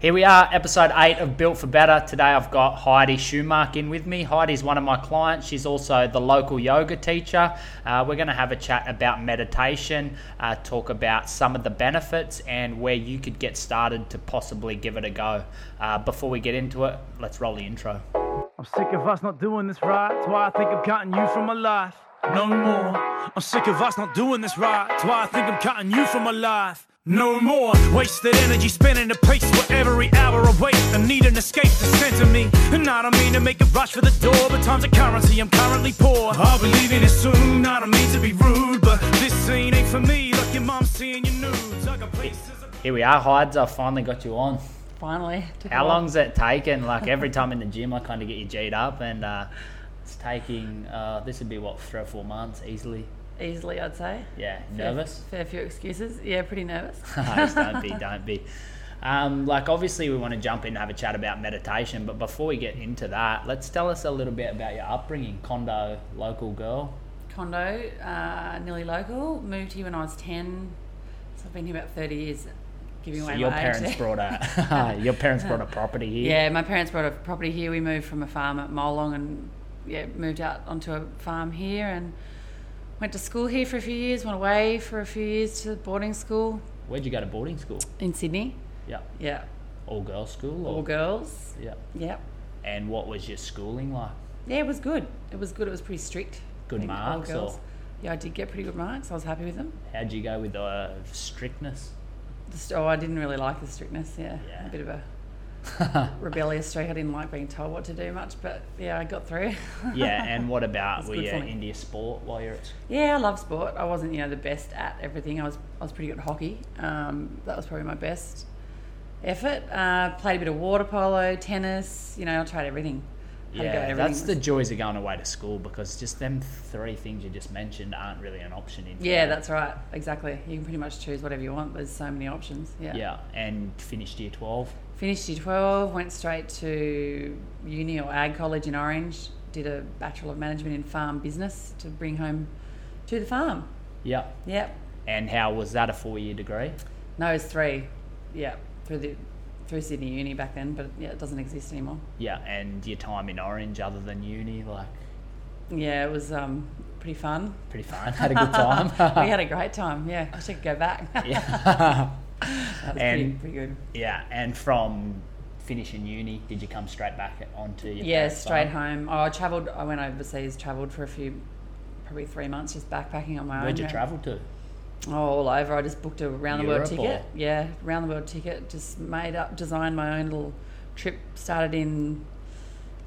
Here we are, episode 8 of Built for Better. Today I've got Heidi Schumark in with me. Heidi's one of my clients. She's also the local yoga teacher. Uh, we're going to have a chat about meditation, uh, talk about some of the benefits and where you could get started to possibly give it a go. Uh, before we get into it, let's roll the intro. I'm sick of us not doing this right. That's why I think I'm cutting you from my life. No more. I'm sick of us not doing this right. That's why I think I'm cutting you from my life. No more wasted energy spinning the pace where every hour I wait. I need an escape to center me. And I don't mean to make a rush for the door, but time's a currency. I'm currently poor. I'll be leaving it soon. I don't mean to be rude, but this scene ain't for me. Like your mom seeing your nudes. I got places. Here we are, Hides. I finally got you on. Finally. How while. long's it taken? Like every time in the gym, I kind of get you G'd up, and uh, it's taking, uh, this would be what, three or four months easily. Easily, I'd say. Yeah, Fair- nervous? Fair few excuses. Yeah, pretty nervous. Don't be, don't be. Um, like obviously we want to jump in and have a chat about meditation, but before we get into that, let's tell us a little bit about your upbringing. Condo, local girl. Condo, uh, nearly local. Moved here when I was 10. So I've been here about 30 years. Giving So away your my parents brought a your parents brought a property here. Yeah, my parents brought a property here. We moved from a farm at Molong and yeah, moved out onto a farm here and went to school here for a few years. Went away for a few years to boarding school Where'd you go to boarding school? in Sydney. Yeah, Yeah, all girls school. Or? all girls. Yeah. Yeah, And what was your schooling like? yeah, it was good. It was good. It was pretty strict. Good all marks girls. or Yeah, I did get pretty good marks. I was happy with them. how'd you go with the strictness? The oh, I didn't really like the strictness. Yeah, Yeah. a bit of a rebellious streak. I didn't like being told what to do much, but yeah, I got through. yeah, and what about were you into your sport while you're at yeah, I love sport. I wasn't, you know, the best at everything. I was, I was pretty good at hockey. Um, that was probably my best effort. Uh, played a bit of water polo, tennis. You know, I tried everything. Had to go at Yeah, that's the joys of going away to school because just them three things you just mentioned aren't really an option in. Yeah, that's right. Exactly. You can pretty much choose whatever you want. There's so many options. Yeah. Yeah, and finished year twelve. Finished year 12, went straight to uni or ag college in Orange, did a Bachelor of Management in Farm Business to bring home to the farm. Yeah, Yep. and how was that a four-year degree? No, it's three. Yeah, through the through Sydney Uni back then, but yeah, it doesn't exist anymore. Yeah, and your time in Orange, other than uni, like Yeah, it was um, pretty fun. pretty fun. Had a good time. we had a great time. Yeah, I should go back. yeah, was pretty, And- pretty good. yeah, and from finishing uni, did you come straight back onto your Yeah, straight farm? home. Oh, I travelled. I went overseas, travelled for a few, probably three months, just backpacking on my own. Where'd you travel to? Oh, all over. I just booked a round the world ticket. or- Yeah, round the world ticket. Just made up, designed my own little trip. Started in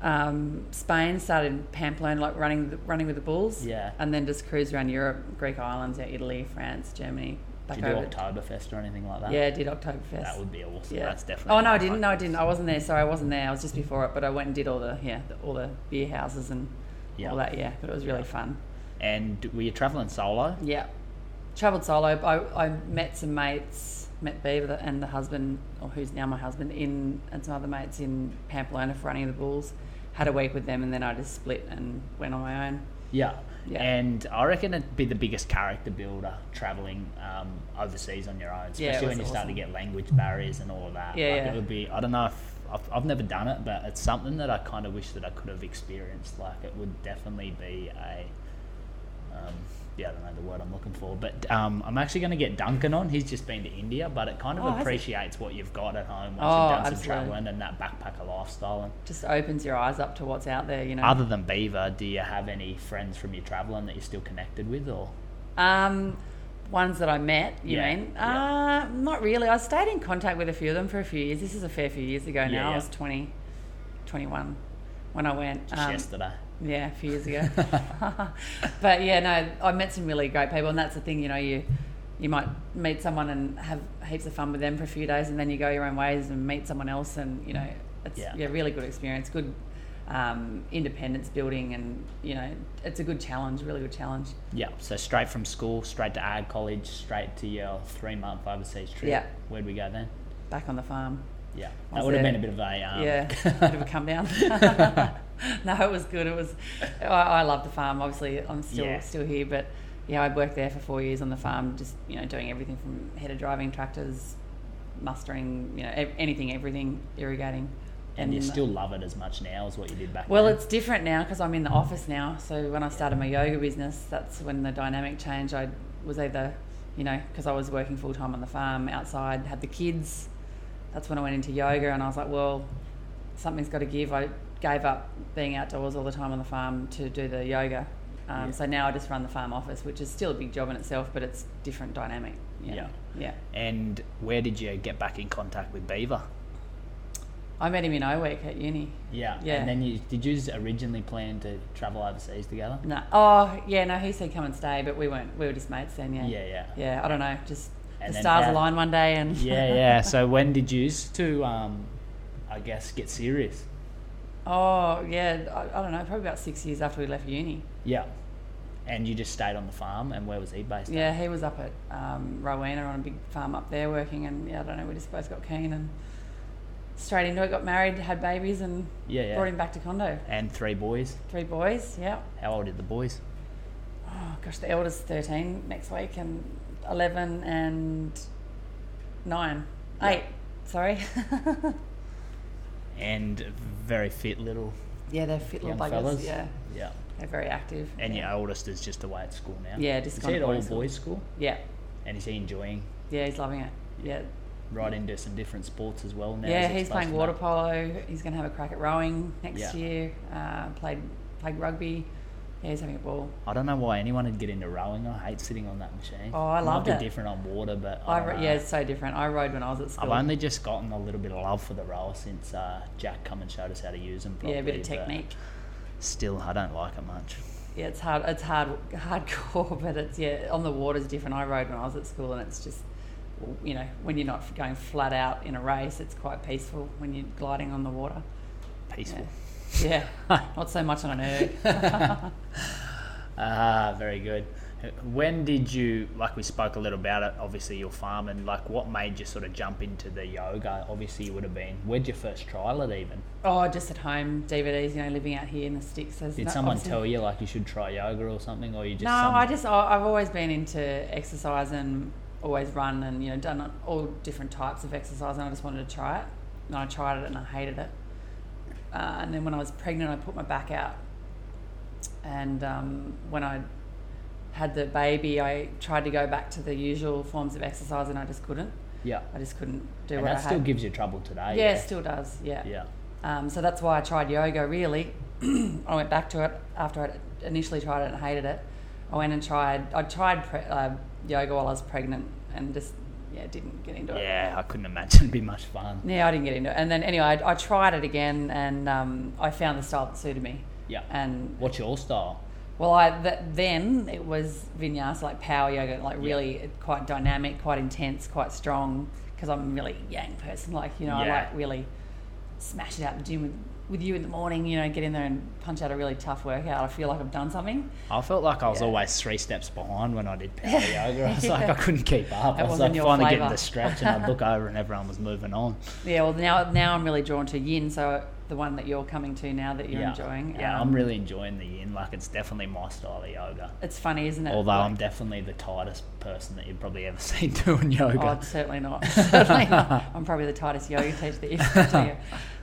um, Spain. Started in Pamplona, like running running with the bulls. Yeah. and then just cruise around Europe, Greek islands, yeah, Italy, France, Germany. Back Did you do. Oktoberfest or anything like that? Yeah, I did Oktoberfest. that would be awesome. yeah. That's definitely. Oh no, I didn't. No, I didn't. I wasn't there. Sorry, I wasn't there. I was just before it. But I went and did all the yeah, the, all the beer houses and Yeah. all that. Yeah, but it was really fun. And were you traveling solo? Yeah. Travelled solo. I, I met some mates, met Beaver and the husband, or who's now my husband, in and some other mates in Pamplona for running the bulls. Had a week with them and then I just split and went on my own. Yeah. Yeah. And I reckon it'd be the biggest character builder traveling um, overseas on your own, especially was when you start to get language barriers and all of that. Yeah, like yeah. It would be. I don't know if I've, I've never done it, but it's something that I kind of wish that I could have experienced. Like it would definitely be a. Um, yeah, I don't know the word I'm looking for, but um, I'm actually going to get Duncan on. He's just been to India, but it kind of Oh, appreciates what you've got at home once Oh, you've done some absolutely. traveling and that backpacker lifestyle. And Just opens your eyes up to what's out there, you know. other than Beaver, do you have any friends from your traveling that you're still connected with, or? Um, ones that I met, you Yeah, mean? yeah. Uh, not really. I stayed in contact with a few of them for a few years. This is a fair few years ago now. Yeah. I was 20, 21 when I went. Just Um, yesterday. Yeah, a few years ago. but yeah, no, I met some really great people, and that's the thing. You know, you you might meet someone and have heaps of fun with them for a few days, and then you go your own ways and meet someone else, and you know, it's Yeah. yeah, really good experience, good um, independence building, and you know, it's a good challenge, really good challenge. Yeah, so straight from school, straight to ag college, straight to your three month overseas trip. Yeah. Where'd we go then? Back on the farm. Yeah, that would have been a bit of a um, yeah, bit of a come down. no, it was good. It was. I, I love the farm. Obviously, I'm still Yeah. still here, but yeah, I worked there for four years on the farm, just you know doing everything from header driving tractors, mustering, you know, anything, everything, irrigating. And you still love it as much now as what you did back Well, then. it's different now because I'm in the office now. So when I started my yoga business, that's when the dynamic changed. I was either, you know, because I was working full time on the farm outside, had the kids. That's when I went into yoga, and I was like, well, something's got to give. I gave up being outdoors all the time on the farm to do the yoga. Um, Yeah. So now I just run the farm office, which is still a big job in itself, but it's different dynamic. Yeah. Yeah. Yeah. And where did you get back in contact with Beaver? I met him in O Week at uni. Yeah. Yeah. And then you did you originally plan to travel overseas together? No. Oh, yeah, no, he said come and stay, but we weren't. We were just mates then, yeah. Yeah, yeah. Yeah, I don't know. Just And the stars aligned one day and. Yeah, yeah. So when did you to um, I guess get serious? Oh, yeah, I, I don't know. Probably about six years after we left uni. Yeah. And you just stayed on the farm, and where was he based? at? Yeah, he was up at um, Rowena on a big farm up there working, and yeah, I don't know. We just both got keen and straight into it. Got married, had babies, and Yeah, yeah. brought him back to condo. And three boys. Three boys. Yeah. How old are the boys? Oh gosh, the eldest thirteen next week, and eleven and nine, Yeah. eight. Sorry. And very fit little yeah, they're fit little buggers. fellas. Yeah, Yeah. they're very active. And yeah. your oldest is just away at school now. Yeah, just is he at all boys school? Yeah, And is he enjoying yeah, he's loving it. Yeah, right into some different sports as well now? yeah, he's playing water polo. He's going to have a crack at rowing next Yeah. year. Uh, played played rugby. Yeah, he's having a ball. I don't know why anyone would get into rowing. I hate sitting on that machine. Oh, I loved Might it. be different on water, but I I ro- yeah, it's so different. I rode when I was at school. I've only just gotten a little bit of love for the rower since uh, Jack come and showed us how to use them properly. yeah, a bit of technique. Still, I don't like it much. Yeah, it's hard. It's hard, hardcore, but it's yeah. On the water's different. I rode when I was at school, and it's just, you know, when you're not going flat out in a race, it's quite peaceful when you're gliding on the water. Peaceful. Yeah, not so much on an erg. Ah, very good. When did you, like we spoke a little about it, obviously your farm, and like what made you sort of jump into the yoga? Obviously, you would have been, where'd you first trial it even? Oh, just at home, DVDs. You know, living out here in the sticks. There's Did no- someone obviously- tell you like you should try yoga or something, or you just No, some- I just I've always been into exercise and always run and you know done all different types of exercise and I just wanted to try it. And I tried it and I hated it. Uh, and then when I was pregnant, I put my back out. And um, when I had the baby, I tried to go back to the usual forms of exercise and I just couldn't. yeah, I just couldn't do and what that I still had. gives you trouble today. yeah, it still does. Yeah. yeah, Um, so that's why I tried yoga. Really, I went back to it after I initially tried it and hated it. I went and tried. I tried pre- uh, yoga while I was pregnant and just yeah didn't get into it. yeah. I couldn't imagine it'd be much fun. Yeah, I didn't get into it. And then anyway, I, I tried it again and um, I found the style that suited me. Yeah. And What's your style? well, I th- then it was vinyasa, like power yoga, like Yeah. really quite dynamic, quite intense, quite strong. Because I'm a really yang person, like you know, I like really smash it out the gym with, with you in the morning. You know, get in there and punch out a really tough workout. I feel like I've done something. I felt like I was Yeah. always three steps behind when I did power yoga. I was like, I couldn't keep up. That I was like finally getting the stretch, and I'd look over and everyone was moving on. Yeah, well now now I'm really drawn to yin. So the one that you're coming to now that you're yeah, enjoying. yeah, um, I'm really enjoying the yin. Like it's definitely my style of yoga. It's funny, isn't it? Although Like- I'm definitely the tightest person that you've probably ever seen doing yoga. Oh, certainly not. certainly not. I'm probably the tightest yoga teacher that you've ever you.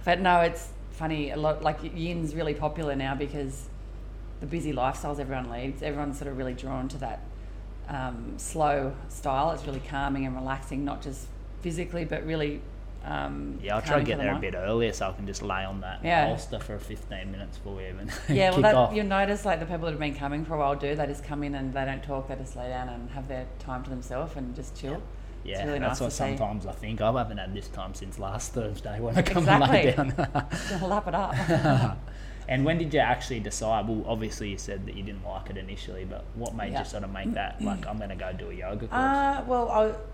But no, it's funny. A lot like yin's really popular now because the busy lifestyles everyone leads. Everyone's sort of really drawn to that um, slow style. It's really calming and relaxing, not just physically, but really. Um, yeah, I'll try to get there a bit earlier so I can just lay on that Yeah. bolster for 15 minutes before we even Yeah, well, that, off. you'll notice like the people that have been coming for a while do. They just come in and they don't talk. They just lay down and have their time to themselves and just chill. Yeah, it's really that's nice what sometimes I think. I haven't had this time since last Thursday when I come and lay Exactly. down. Lap it up. and when did you actually decide? Well, obviously you said that you didn't like it initially, but what made Yeah. you sort of make that like I'm going to go do a yoga course? Uh, well,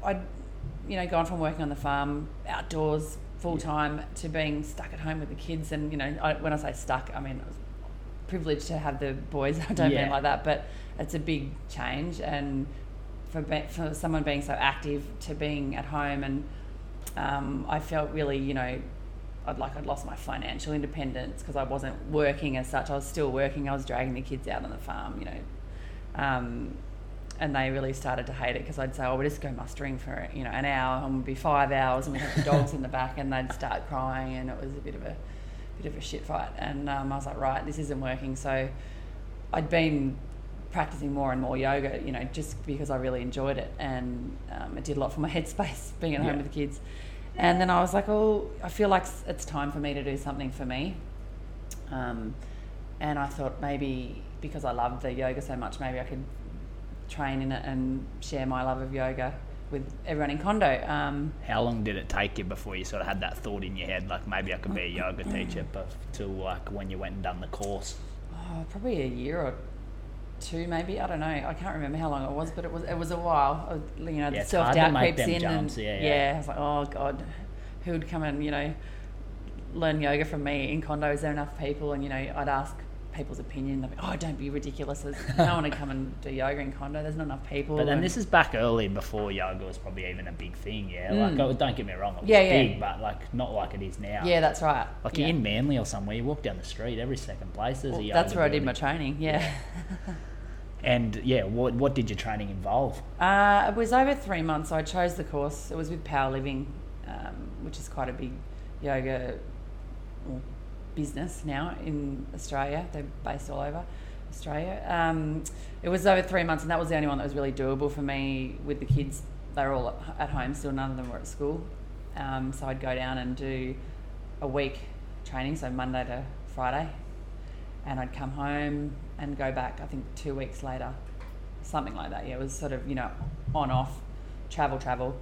I, I, you know, gone from working on the farm outdoors full time to being stuck at home with the kids, and you know, I, when I say stuck, I mean I was privileged to have the boys. I don't mean Yeah. it like that, but it's a big change, and for be, for someone being so active to being at home, and um, I felt really, you know. I'd like I'd lost my financial independence because I wasn't working as such. I was still working. I was dragging the kids out on the farm, you know, um, and they really started to hate it because I'd say, "Oh, we'll just go mustering for you know an hour, and we'd be five hours, and we'd have the dogs in the back, and they'd start crying, and it was a bit of a bit of a shit fight." And um, I was like, "Right, this isn't working." So I'd been practicing more and more yoga, you know, just because I really enjoyed it, and um, it did a lot for my headspace being at home with the kids. And then I was like, "Oh, I feel like it's time for me to do something for me." Um, and I thought maybe because I loved the yoga so much, maybe I could train in it and share my love of yoga with everyone in condo. Um, How long did it take you before you sort of had that thought in your head, like maybe I could be a yoga teacher, but till like when you went and done the course? oh, probably a year or two, maybe. I don't know. I can't remember how long it was, but it was it was a while. Uh, You know, Yeah, the self doubt creeps in, jumps, and yeah, yeah. I was like, oh god, who would come and you know learn yoga from me in condo? Is there enough people? And you know, I'd ask people's opinion. They'd be, oh, don't be ridiculous. There's no one to come and do yoga in condo. There's not enough people. But then and- this is back early before yoga was probably even a big thing, yeah. Like, Mm. oh, don't get me wrong, it was Yeah, yeah. big, but like not like it is now. yeah, that's right. Like yeah. in Manly or somewhere, you walk down the street, every second place there's Well, a yoga. that's where I did my training. Yeah. And yeah, what what did your training involve? Uh, it was over three months. So I chose the course. It was with Power Living, um, which is quite a big yoga business now in Australia. They're based all over Australia. Um, it was over three months, and that was the only one that was really doable for me with the kids. They were all at- home still. None of them were at school. Um, so I'd go down and do a week training, so Monday to Friday, and I'd come home and go back. I think two weeks later, something like that. Yeah, it was sort of you know on off, travel travel,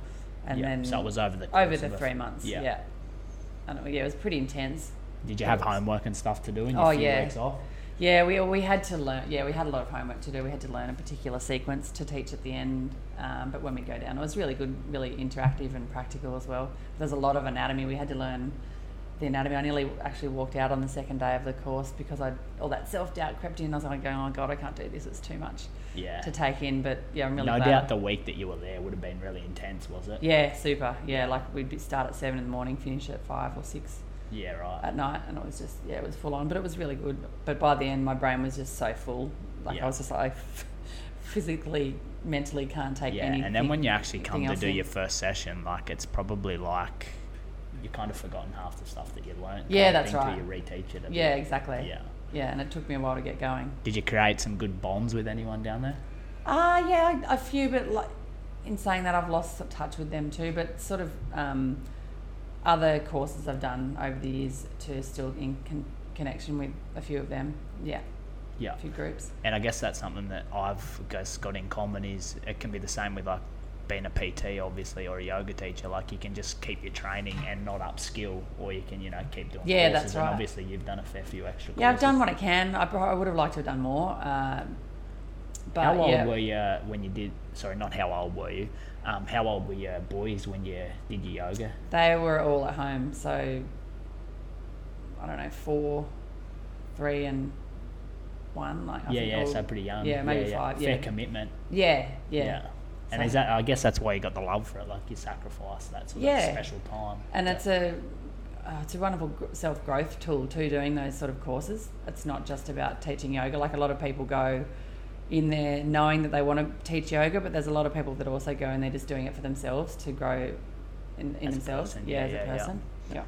and yeah. then so it was over the over the three months. Yeah. Yeah, and it, yeah, it was pretty intense. Did you have homework and stuff to do in your Oh, few yeah. weeks off? Yeah, we we had to learn. Yeah, we had a lot of homework to do. We had to learn a particular sequence to teach at the end. Um, but when we go down, it was really good, really interactive and practical as well. There's a lot of anatomy. We had to learn the anatomy. I nearly actually walked out on the second day of the course because I all that self doubt crept in. I was like going, oh god, I can't do this. It's too much Yeah. to take in. But yeah, I'm really no glad. doubt the week that you were there would have been really intense, was it? Yeah, super. Yeah, like we'd start at seven in the morning, finish at five or six Yeah, right. at night, and it was just yeah, it was full on, but it was really good. But by the end, my brain was just so full, like Yeah. I was just like physically, mentally can't take yeah, anything. and then when you actually come to do in. your first session, like it's probably like you kind of forgotten half the stuff that you learned. Yeah, that's right. You reteach it. yeah, bit. exactly. Yeah. yeah, and it took me a while to get going. Did you create some good bonds with anyone down there? Ah, uh, yeah, a few, but like in saying that, I've lost touch with them too. But sort of um, other courses I've done over the years to still in con- connection with a few of them. Yeah, Yeah. a few groups. And I guess that's something that I've guess got in common is it can be the same with like being a PT obviously or a yoga teacher. Like you can just keep your training and not upskill, or you can you know keep doing. Yeah, courses. that's And right. obviously you've done a fair few extra. Yeah, I've done what I can. I, I would have liked to have done more. Um, but how old yeah. were you when you did? Sorry, not how old were you? Um, how old were your boys when you did your yoga? They were all at home, so I don't know, four, three, and one. Like I yeah, yeah, all- so pretty young. Yeah, maybe five. Fair Yeah, commitment. yeah, yeah. And So- is that? I guess that's why you got the love for it. Like you sacrifice that sort of special time. And it's a uh, it's a wonderful self growth tool too. Doing those sort of courses, it's not just about teaching yoga. Like a lot of people go in there knowing that they want to teach yoga, but there's a lot of people that also go and they're just doing it for themselves to grow in, in themselves. person, yeah, yeah, as yeah, a person. Yeah.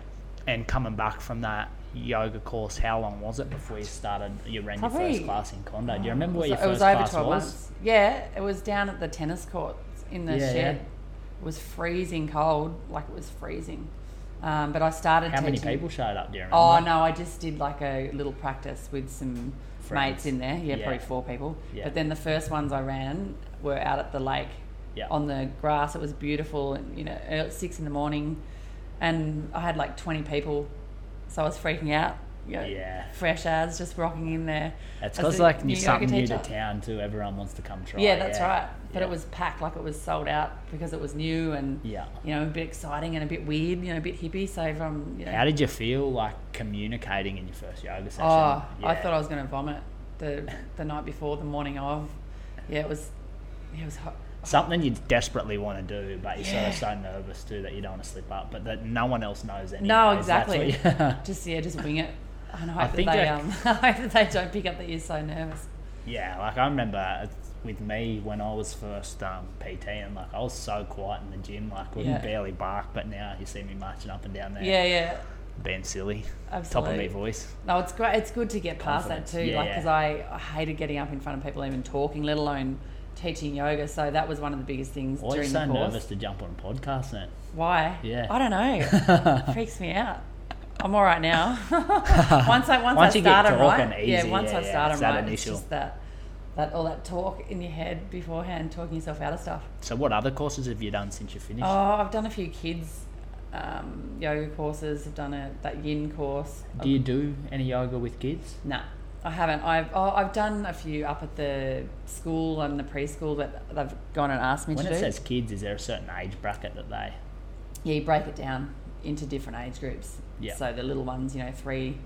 And coming back from that yoga course, how long was it before you started? You ran your first class in Condo. Do you remember where So your it first was over class 12 was? months. Yeah, it was down at the tennis courts in the Yeah, shed. yeah. It was freezing cold, like it was freezing. Um, but I started How many teaching- people showed up? Do you remember? Oh no, I just did like a little practice with some Friends. mates in there. Yeah, Yeah. probably four people. Yeah. But then the first ones I ran were out at the lake Yeah. on the grass. It was beautiful. And, you know, at six in the morning, and I had like twenty people, so I was freaking out. You know, Yeah. fresh as just rocking in there. It's because like new something new to town too. Everyone wants to come try. Yeah, that's right. But Yeah. it was packed, like it was sold out because it was new and Yeah. you know a bit exciting and a bit weird, you know, a bit hippie. So from you know, How did you feel like communicating in your first yoga session? oh, I thought I was going to vomit the the night before, the morning of. Yeah, it was. Yeah, it was hot. something you desperately want to do, but you're Yeah. sort of so nervous too that you don't want to slip up, but that no one else knows anyway. No, exactly. you- Just yeah, just wing it. And I hope I that they that- um, I hope that they don't pick up that you're so nervous. yeah, like I remember with me when I was first um, PT, and like I was so quiet in the gym, like wouldn't Yeah. barely bark. But now you see me marching up and down there, Yeah, yeah. being silly, Absolutely. top of me voice. No, it's great. It's good to get past Confidence. that too. Yeah, like, yeah. because I, I hated getting up in front of people, even talking, let alone teaching yoga. So that was one of the biggest things Why during so the course. nervous to jump on a podcast then? Why? Yeah. I don't know. It freaks me out. I'm all right now. once I once, Once I start 'em talking right, easy, yeah. Once yeah, I start it's 'em that right, initial. it's just that that all that talk in your head beforehand, talking yourself out of stuff. So, what other courses have you done since you finished? Oh, I've done a few kids um, yoga courses. I've done a that yin course. do you do any yoga with kids? No, I haven't. I've oh, I've done a few up at the school and the preschool that they've gone and asked me When to it says kids, is there a certain age bracket that they? yeah, you break it down into different age groups. Yeah. So the little ones, you know, three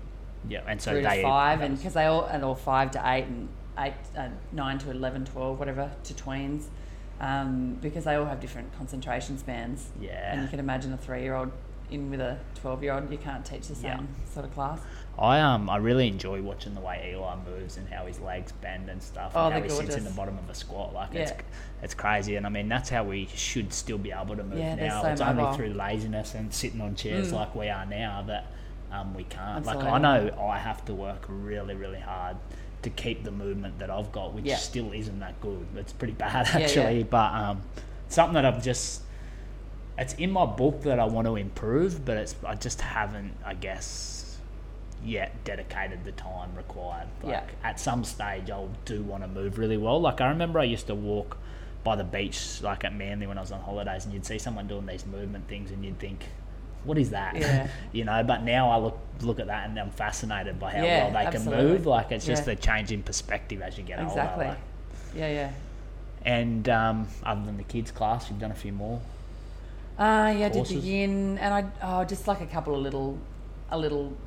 Yeah, and so through they to five, and because they all and all five to eight and eight, uh, nine to 11, 12, whatever to tweens, um, because they all have different concentration spans. Yeah. And you can imagine a three-year-old in with a twelve-year-old, you can't teach the same Yeah. sort of class. I um I really enjoy watching the way Eli moves and how his legs bend and stuff, Oh, and how he sits in the bottom of a squat. Like it's Yeah. it's crazy, and I mean that's how we should still be able to move Yeah, now. so it's mobile. only through laziness and sitting on chairs Mm. like we are now that um, we can't. Like I know I have to work really really hard to keep the movement that I've got, which Yeah. still isn't that good. It's pretty bad actually, but um, something that I've just it's in my book that I want to improve, but it's I just haven't, I guess, yet dedicated the time required. Like Yeah. at some stage, I'll do want to move really well. Like I remember I used to walk by the beach, like at Manly when I was on holidays, and you'd see someone doing these movement things, and you'd think. What is that? Yeah. you know, but now I look look at that and I'm fascinated by how Yeah, well they absolutely. can move. Like it's just Yeah. a change in perspective as you get Exactly. older. like. Yeah, yeah. And um, other than the kids class, you've done a few more. Uh, yeah, I did the yin, and I oh, just like a couple of little, a little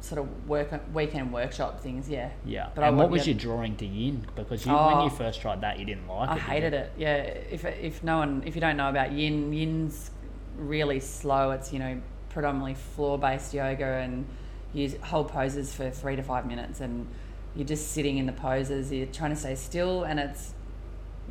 sort of work weekend workshop things. Yeah, Yeah. But I and what was your drawing to yin? Because you, when Oh. you first tried that, you didn't like I it. did hated it. Yeah, if if no one, if you don't know about yin, yin's really slow. It's you know predominantly floor based yoga, and you hold poses for three to five minutes, and you're just sitting in the poses. You're trying to stay still, and it's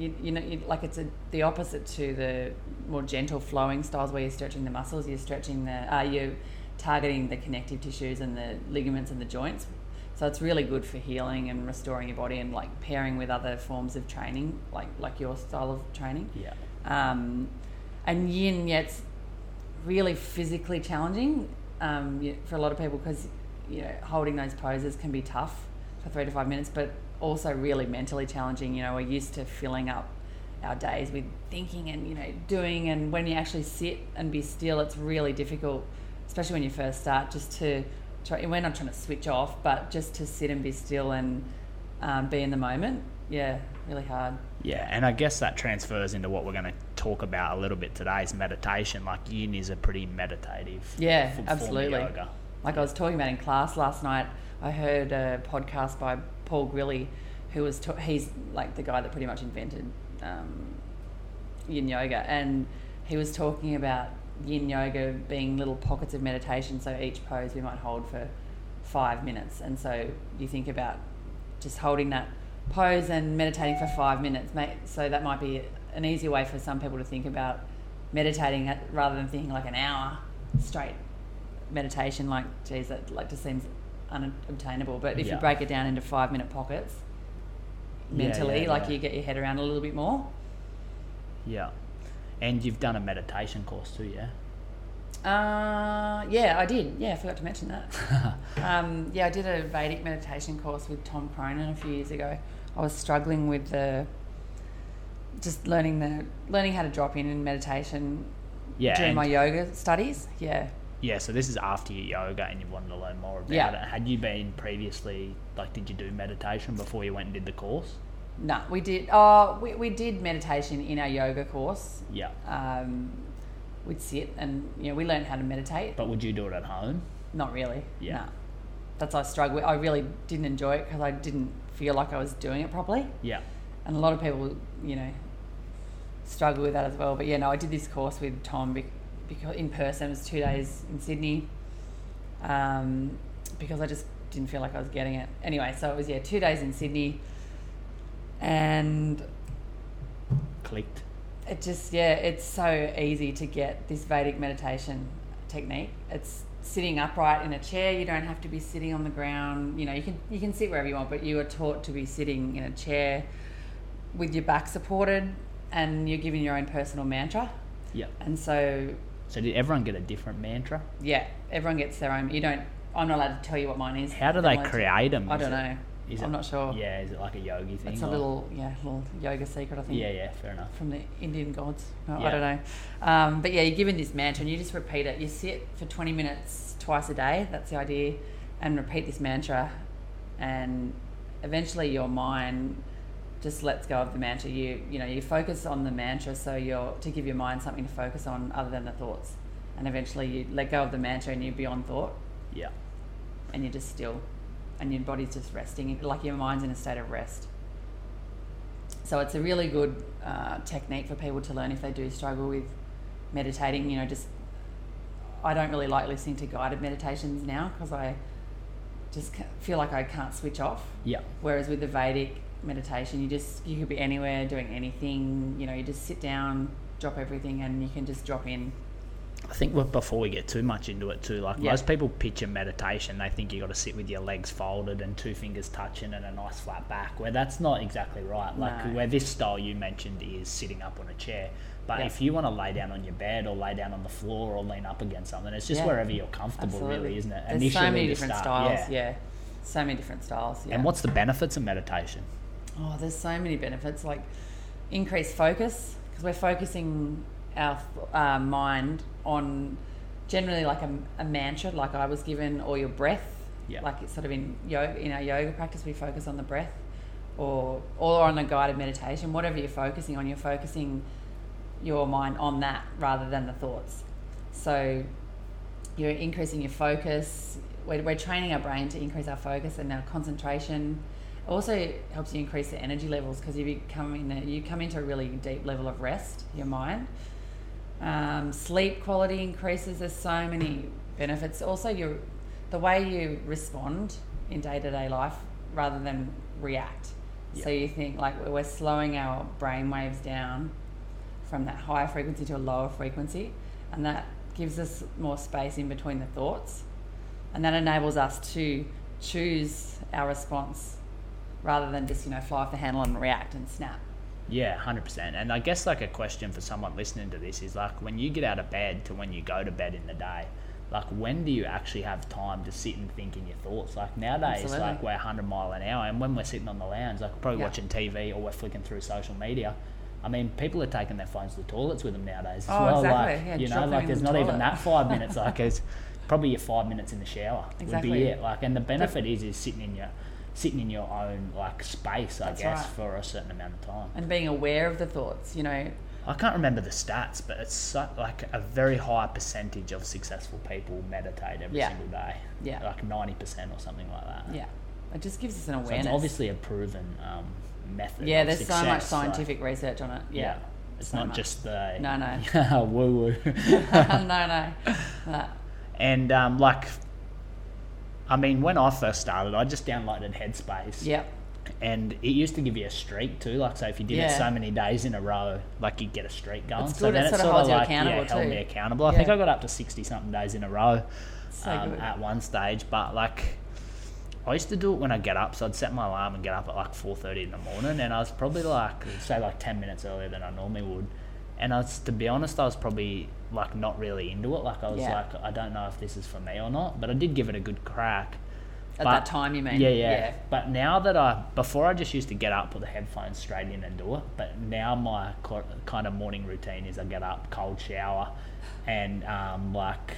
you, you know you, like it's a, the opposite to the more gentle flowing styles where you're stretching the muscles. You're stretching the uh, you targeting the connective tissues and the ligaments and the joints. So it's really good for healing and restoring your body and like pairing with other forms of training, like like your style of training. Yeah. Um, and yin, yeah, it's really physically challenging um, for a lot of people because you know holding those poses can be tough for three to five minutes, but also really mentally challenging. You know, we're used to filling up our days with thinking and you know doing, and when you actually sit and be still, it's really difficult, especially when you first start. Just to try, we're not trying to switch off, but just to sit and be still and um, be in the moment. Yeah, really hard. Yeah, and I guess that transfers into what we're going to talk about a little bit today is meditation. Like yin is a pretty meditative Yeah, f- form of absolutely. yoga. Like I was talking about in class last night, I heard a podcast by Paul Grilley, who was ta- he's like the guy that pretty much invented um, Yin yoga, and he was talking about Yin yoga being little pockets of meditation. So each pose we might hold for five minutes, and so you think about just holding that pose and meditating for five minutes. So that might be an easy way for some people to think about meditating rather than thinking like an hour straight meditation. Like, geez, that like just seems unobtainable. But if Yeah. you break it down into five minute pockets, mentally, yeah, like yeah. you get your head around a little bit more. Yeah. And you've done a meditation course too, yeah? Uh, yeah, I did. Yeah, I forgot to mention that. um, yeah, I did a Vedic meditation course with Tom Cronin a few years ago. I was struggling with the just learning the learning how to drop in in meditation Yeah. during my yoga studies. Yeah, yeah, so this is after your yoga and you wanted to learn more about Yeah. it. Had you been previously, like, did you do meditation before you went and did the course? no, we did. Oh, we we did meditation in our yoga course. Yeah. Um, we'd sit and you know we learned how to meditate. But would you do it at home? Not really. Yeah. No. That's I struggled. with. I really didn't enjoy it because I didn't feel like I was doing it properly. Yeah. and a lot of people, you know, struggle with that as well. But yeah, no, I did this course with Tom because in person. It was two days in Sydney, um, because I just didn't feel like I was getting it. Anyway, so it was yeah, two days in Sydney, and clicked? it just yeah it's so easy to get this vedic meditation technique it's sitting upright in a chair you don't have to be sitting on the ground you know you can you can sit wherever you want but you are taught to be sitting in a chair with your back supported and you're giving your own personal mantra Yeah. and so So did everyone get a different mantra? yeah everyone gets their own you don't i'm not allowed to tell you what mine is How do they to- create them? i don't know Is i'm it- not sure Yeah, is it like a yogi thing? it's a or- little yeah little yoga secret i think Yeah, yeah, fair enough. from the Indian gods. No, Yeah. I don't know. Um, but yeah, you're given this mantra and you just repeat it. You sit for 20 minutes twice a day. That's the idea. And repeat this mantra. And eventually your mind just lets go of the mantra. You, you know, you focus on the mantra so you're to give your mind something to focus on other than the thoughts. And eventually you let go of the mantra and you're beyond thought Yeah. and you're just still and your body's just resting like your mind's in a state of rest so it's a really good uh, technique for people to learn if they do struggle with meditating you know just i don't really like listening to guided meditations now because i just feel like i can't switch off Yeah. whereas with the vedic meditation you just you could be anywhere doing anything you know you just sit down drop everything and you can just drop in I think what- before we get too much into it too, like Yeah. most people picture meditation, they think you got to sit with your legs folded and two fingers touching and a nice flat back. Where that's not exactly right. Like No. where this style you mentioned is sitting up on a chair. But Yeah. if you want to lay down on your bed or lay down on the floor or lean up against something, it's just Yeah. wherever you're comfortable, Absolutely. really, isn't it? There's so many different start, styles. Yeah. so many different styles. Yeah. And what's the benefits of meditation? Oh, there's so many benefits like increased focus because we're focusing our uh, mind on generally like a, a mantra, like I was given, or your breath. Yeah. Like it's sort of in yoga, in our yoga practice, we focus on the breath, or or on a guided meditation. Whatever you're focusing on, you're focusing your mind on that rather than the thoughts. So you're increasing your focus. We're, we're training our brain to increase our focus and our concentration. It also helps you increase the energy levels because you become in a, you come into a really deep level of rest, your mind. Um, sleep quality increases. There's so many benefits. Also, your the way you respond in day to day life rather than react. So you think like we're slowing our brain waves down from that higher frequency to a lower frequency, and that gives us more space in between the thoughts, and that enables us to choose our response rather than just you know fly off the handle and react and snap. Yeah, hundred percent. And I guess like a question for someone listening to this is like when you get out of bed to when you go to bed in the day, like when do you actually have time to sit and think in your thoughts? Like nowadays, Absolutely. like we're hundred mile an hour, and when we're sitting on the lounge, like probably Yeah. watching TV or we're flicking through social media. I mean, people are taking their phones to the toilets with them nowadays as Oh, well. exactly. Like Yeah, you know, like there's the not even that five minutes. Like it's probably your five minutes in the shower would be it. Like, and the benefit is is sitting in your sitting in your own like space, I That's guess, right. for a certain amount of time. And being aware of the thoughts, you know, I can't remember the stats, but it's so, like a very high percentage of successful people meditate every Yeah. single day. Yeah. Like 90% or something like that. yeah, it just gives us an So awareness. it's obviously a proven um, method. yeah, there's so much success, like- scientific research on it. yeah. Yeah, It's so not much. just the No, no. woo woo. no, no. no. and um, like, I mean, when I first started, I just downloaded Headspace. Yep. And it used to give you a streak too. Like, so if you did it so many days in a row, like you'd get a streak going. It's so then it sort of holds you like, accountable yeah, held too. me accountable. I think I got up to 60 something days in a row So um, good. at one stage. But like, I used to do it when I get up. So I'd set my alarm and get up at like 4.30 in the morning. And I was probably like, say like 10 minutes earlier than I normally would. And I was, to be honest, I was probably like not really into it. Like I was Yeah. like, I don't know if this is for me or not. But I did give it a good crack. At But- that time, you mean? Yeah, yeah, But now that I, before I just used to get up, put the headphones straight in and do it. But now my co- kind of morning routine is I get up, cold shower, and um, like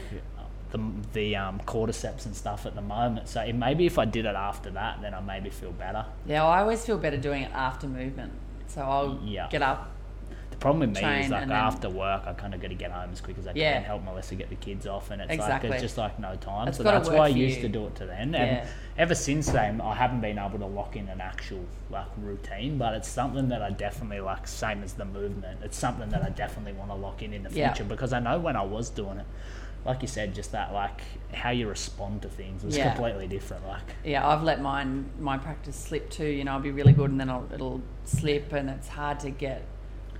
the the um, cordyceps and stuff at the moment. So it, maybe if I did it after that, then I maybe feel better. Yeah, I always feel better doing it after movement. So I'll Yeah. get up. Problem with me is like and then- after work, I kind of got to get home as quick as I Yeah. can, help Melissa get the kids off, and it's Exactly. like it's just like no time. It's so gotta that's work why I for used you. to do it to then, Yeah. and ever since then, I haven't been able to lock in an actual like routine. But it's something that I definitely like, same as the movement. It's something that I definitely want to lock in in the Yeah. future because I know when I was doing it. Like you said, just that like how you respond to things was Yeah. completely different. Like Yeah, I've let mine my practice slip too. You know, I'll be really good and then I'll, it'll slip, and it's hard to get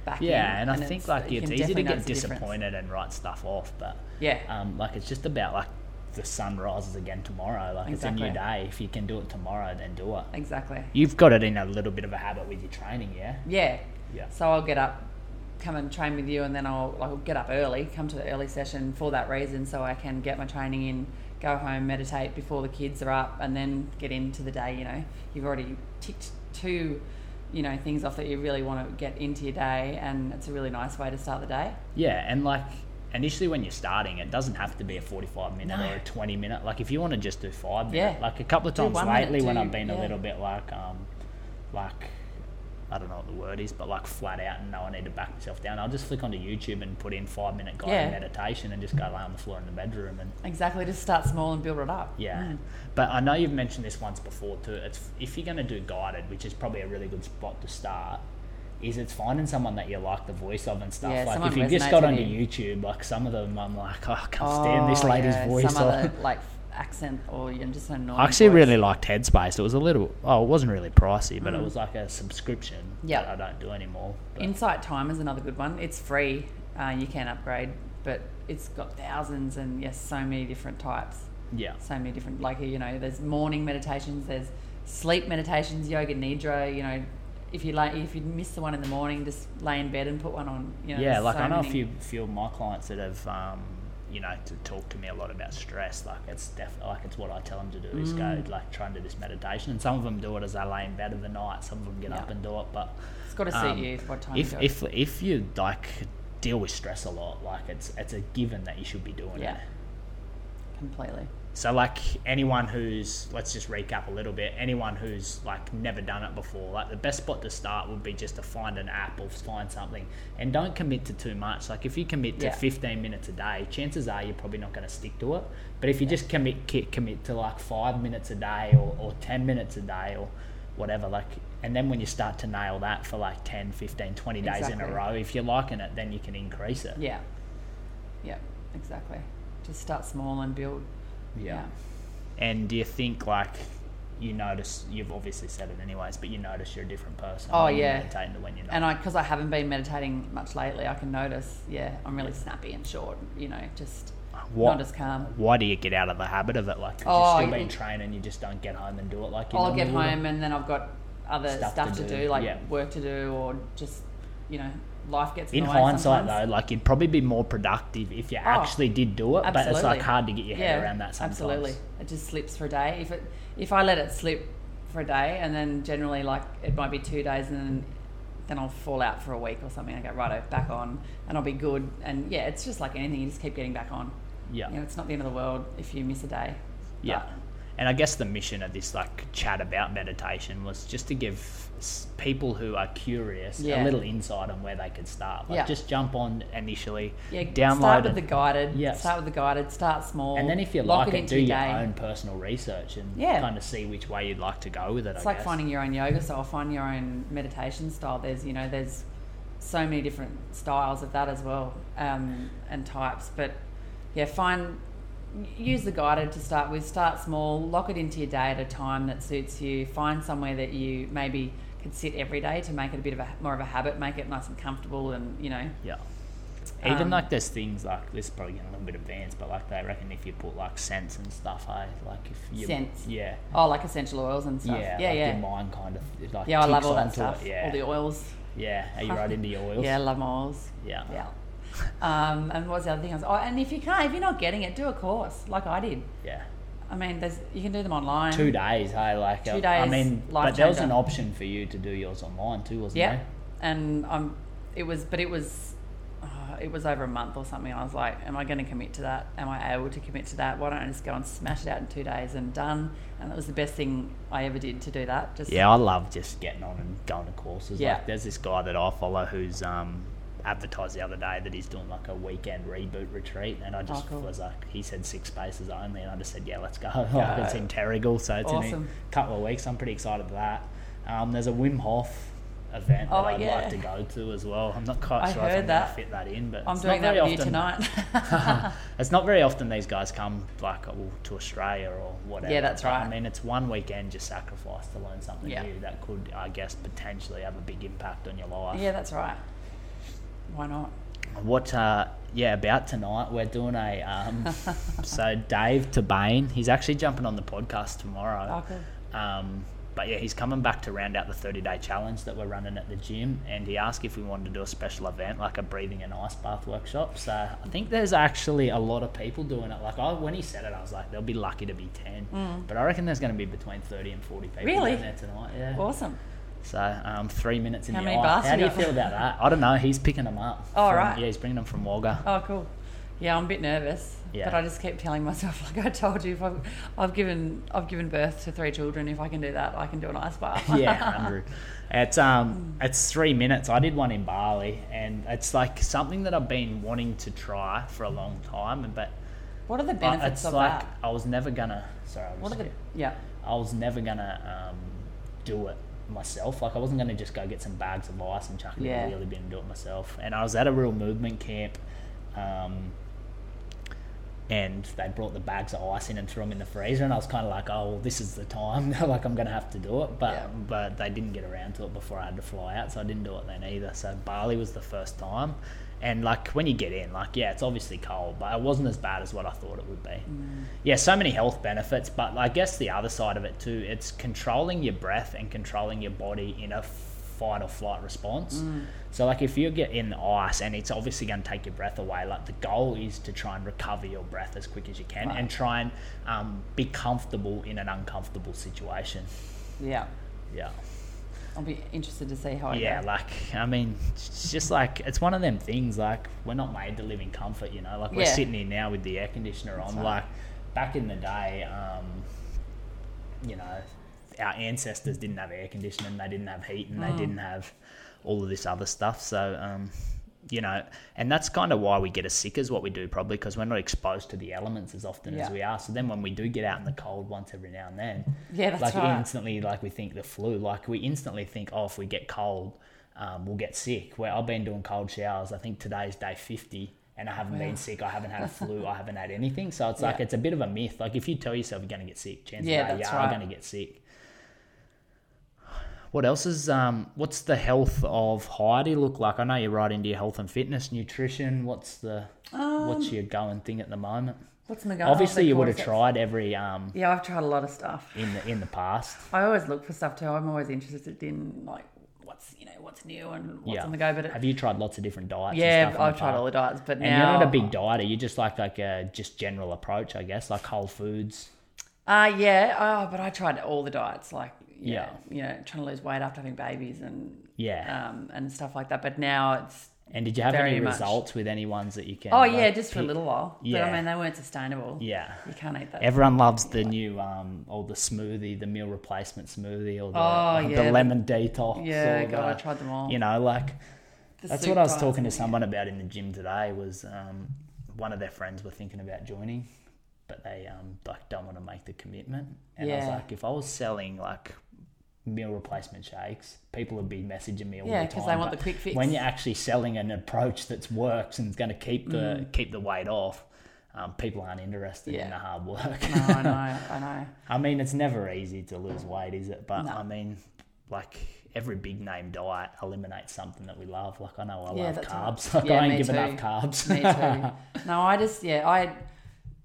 back in. Yeah, and I think like it's easy to get notice the difference. disappointed and write stuff off, but Yeah. um, like it's just about like the sun rises again tomorrow. Like it's a new day. If you can do it tomorrow, then do it. Exactly. You've got it in a little bit of a habit with your training, yeah. Yeah. Yeah. So I'll get up, come and train with you, and then I'll like, I'll get up early, come to the early session for that reason, so I can get my training in, go home, meditate before the kids are up, and then get into the day. You know, you've already ticked two, you know, things off that you really want to get into your day, and it's a really nice way to start the day. Yeah, and like initially when you're starting, it doesn't have to be a 45 minute No. or a 20 minute. Like if you want to just do five Yeah. like a couple of times minute, lately when I've been a little bit like, um, like I don't know what the word is, but like flat out and know I need to back myself down, I'll just flick onto YouTube and put in five minute guided Yeah. meditation and just go lay on the floor in the bedroom and Exactly. Just start small and build it up. yeah. Mm. But I know you've mentioned this once before too. It's if you're going to do guided, which is probably a really good spot to start. Is it's finding someone that you like the voice of and stuff. Yeah, like if you just got onto you. YouTube, like some of them, I'm like, oh, I can't stand this Oh, lady's yeah, voice. Some other like accent or you're just annoying. I actually voice. really liked Headspace. It was a little, oh, it wasn't really pricey, but it Mm. was like a subscription Yeah. that I don't do anymore. But Insight Timer is another good one. It's free. Uh, you can upgrade, but it's got thousands and yes, so many different types. yeah, So many different, like you know, there's morning meditations, there's sleep meditations, yoga nidra. You know, if you lay, if you miss the one in the morning, just lay in bed and put one on. You know, yeah. Like so I know a many- few few of my clients that have, um, you know, to talk to me a lot about stress. Like it's definitely like it's what I tell them to do is Mm. go like try and do this meditation. And some of them do it as they lay in bed of the night. Some of them get up and do it. But It's got to suit um, you what time if you if if you like deal with stress a lot, like it's it's a given that you should be doing Yeah. it. completely. So like anyone who's let's just recap a little bit. Anyone who's like never done it before, like the best spot to start would be just to find an app or find something, and don't commit to too much. Like if you commit to Yeah. 15 minutes a day, chances are you're probably not going to stick to it. But if you just commit commit to like five minutes a day or, or 10 minutes a day or whatever, like, and then when you start to nail that for like 10, 15, 20 days in a row, if you're liking it, then you can increase it. Yeah. Yeah. Exactly. Just start small and build. Yeah. And do you think like you notice you've obviously said it anyways, but you notice you're a different person Oh, when yeah. meditating to when you're not. And I, because I haven't been meditating much lately, I can notice. Yeah, I'm really snappy and short. You know, just what, not as calm. Why do you get out of the habit of it? Like Oh, you've still been training, you just don't get home and do it like you I'll get home and then I've got other Stuff stuff, to to, do, do, like yeah. work to do, or just you know, life gets in, In hindsight, sometimes. though, like you'd probably be more productive if you Oh, actually did do it. But it's like hard to get your head Yeah, around that sometimes. Absolutely, it just slips for a day. If it, if I let it slip for a day, and then generally like it might be two days, and then then I'll fall out for a week or something. I go right back on, and I'll be good. And yeah, it's just like anything; you just keep getting back on. Yeah. You know, it's not the end of the world if you miss a day. Yeah. And I guess the mission of this like chat about meditation was just to give people who are curious a little insight on where they could start. Like Yeah. just jump on initially, Yeah, download start it, with the guided. Yeah, Start with the guided. Start small. and then if you like it, into do your day. own personal research and Yeah. kind of see which way you'd like to go with it. It's I like guess. finding your own yoga style. Find your own meditation style. There's you know there's so many different styles of that as well um, and types. But yeah, find use the guided to start with. Start small. Lock it into your day at a time that suits you. Find somewhere that you maybe could sit every day to make it a bit of a more of a habit. Make it nice and comfortable, and you know Yeah. Even Um, like there's things like this is probably getting a little bit advanced, but like they reckon if you put like scents and stuff, hey, like if you Scents? yeah, oh like essential oils and stuff. yeah, Yeah, like yeah. your mind kind of like yeah, I love all that stuff. It. Yeah, All the oils. yeah. Are you right into your oils? Yeah, I love my oils. yeah, Yeah. Um, and what's the other thing? I was, oh, and if you can't, if you're not getting it, do a course like I did. yeah. I mean, there's you can do them online. Two days, hey, like Two days. I mean, but there was changer. an option for you to do yours online too, wasn't Yeah, there? and um, it was, but it was, uh, it was over a month or something. I was like, am I going to commit to that? Am I able to commit to that? Why don't I just go and smash it out in two days and done? And it was the best thing I ever did to do that. Just Yeah, I love just getting on and going to courses. Yeah. Like, there's this guy that I follow who's um, advertised the other day that he's doing like a weekend reboot retreat, and I just Oh, cool. was like, he said six spaces only, and I just said, yeah, let's go. like, it's in Terrigal, so it's in a couple of weeks. I'm pretty excited for that. Um, there's a Wim Hof event Oh, that I'd yeah. like to go to as well. I'm not quite I sure if I'm going to fit that in, but I'm it's doing not that often. tonight. it's not very often these guys come like well, to Australia or whatever. Yeah, that's right. I mean, it's one weekend just sacrificed to learn something Yeah. new that could, I guess, potentially have a big impact on your life. yeah, that's right. Why not? What? Uh, yeah, about tonight we're doing a. Um, so Dave Tabane, he's actually jumping on the podcast tomorrow. Oh, cool. Um, but yeah, he's coming back to round out the 30 day challenge that we're running at the gym. And he asked if we wanted to do a special event like a breathing and ice bath workshop. So I think there's actually a lot of people doing it. Like I, when he said it, I was like, they'll be lucky to be 10. But I reckon there's going to be between 30 and 40 people Mm. Really? down there tonight. Yeah. Awesome. So um, three minutes in How the many ice. baths How you do you got? feel about that? I don't know. He's picking them up. Oh, from- right. Yeah, he's bringing them from Wagga. Oh, cool. Yeah, I'm a bit nervous, Yeah. but I just keep telling myself, like I told you, if I've, I've given I've given birth to three children, if I can do that, I can do an ice bath. yeah, hundred. It's um, it's three minutes. I did one in Bali, and it's like something that I've been wanting to try for a long time. But what are the I- benefits it's of like that? I was never gonna. Sorry, I was What are the yeah? I was never gonna um, do it myself. Like I wasn't gonna just go get some bags of ice and chuck it Yeah. in the wheelie bin and do it myself. And I was at a real movement camp. Um, and they brought the bags of ice in and threw them in the freezer, and I was kind of like, "Oh, well, this is the time. like I'm gonna have to do it." But Yeah. but they didn't get around to it before I had to fly out, so I didn't do it then either. So Bali was the first time, and like when you get in, like yeah, it's obviously cold, but it wasn't as bad as what I thought it would be. Yeah, so many health benefits, but I guess the other side of it too, it's controlling your breath and controlling your body in a fight or flight response. Mm. So like if you get in the ice and it's obviously going to take your breath away, like the goal is to try and recover your breath as quick as you can Right. and try and um, be comfortable in an uncomfortable situation. Yeah, Yeah. I'll be interested to see how I Yeah, go. like I mean, it's just like it's one of them things. Like we're not made to live in comfort, you know. Like we're Yeah. sitting here now with the air conditioner on. right. Like back in the day, um, you know, our ancestors didn't have air conditioning, they didn't have heat, and they didn't have all of this other stuff. So, um, you know, and that's kind of why we get as sick as what we do, probably because we're not exposed to the elements as often Yeah. as we are. So then, when we do get out in the cold once every now and then, Yeah, that's like right. instantly, like we think the flu, like we instantly think, oh, if we get cold, um, we'll get sick. Where I've been doing cold showers, I think today's day fifty. And I haven't Wow. been sick. I haven't had a flu. I haven't had anything. So it's like it's a bit of a myth. Like if you tell yourself you're going to get sick, chances Yeah, are you are right. going to get sick. What else is um? What's the health of Heidi look like? I know you're right into your health and fitness, nutrition. What's the what's Um, your going thing at the moment? What's my go? Obviously, you would have tried every um Yeah, I've tried a lot of stuff. in the in the past. I always look for stuff too. I'm always interested in like what's you know what's new and what's yeah. on the go. But it, have you tried lots of different diets? yeah, I've tried past? all the diets, but And now you're not a big dieter. You just like like a just general approach, I guess, like whole foods. Uh, yeah, oh, but I tried all the diets, like yeah, Yeah. you know, trying to lose weight after having babies and Yeah. um, and stuff like that. But now it's And did you have any much. results with any ones that you can? oh like, yeah, just for a little while. But Yeah. I mean, they weren't sustainable. Yeah. you can't eat that. Everyone loves the new um or the smoothie, the meal replacement smoothie or the, Oh, the yeah, the- lemon detox. yeah, God, I tried them all. You know, like The that's what I was talking to someone about in the gym today. Was um, one of their friends were thinking about joining, but they um like don't want to make the commitment. And I was like, if I was selling like meal replacement shakes, people would be messaging me all Yeah, the time. 'cause they want the quick fix. When you're actually selling an approach that's works and is going to keep the Mm. keep the weight off. Um, people aren't interested in the hard work. No, I know, I know. I mean, it's never easy to lose weight, is it? But No. I mean, like every big name diet eliminates something that we love. Like I know I Yeah, love carbs. right. Like Yeah, I ain't give enough carbs. Me too. No, I just yeah, I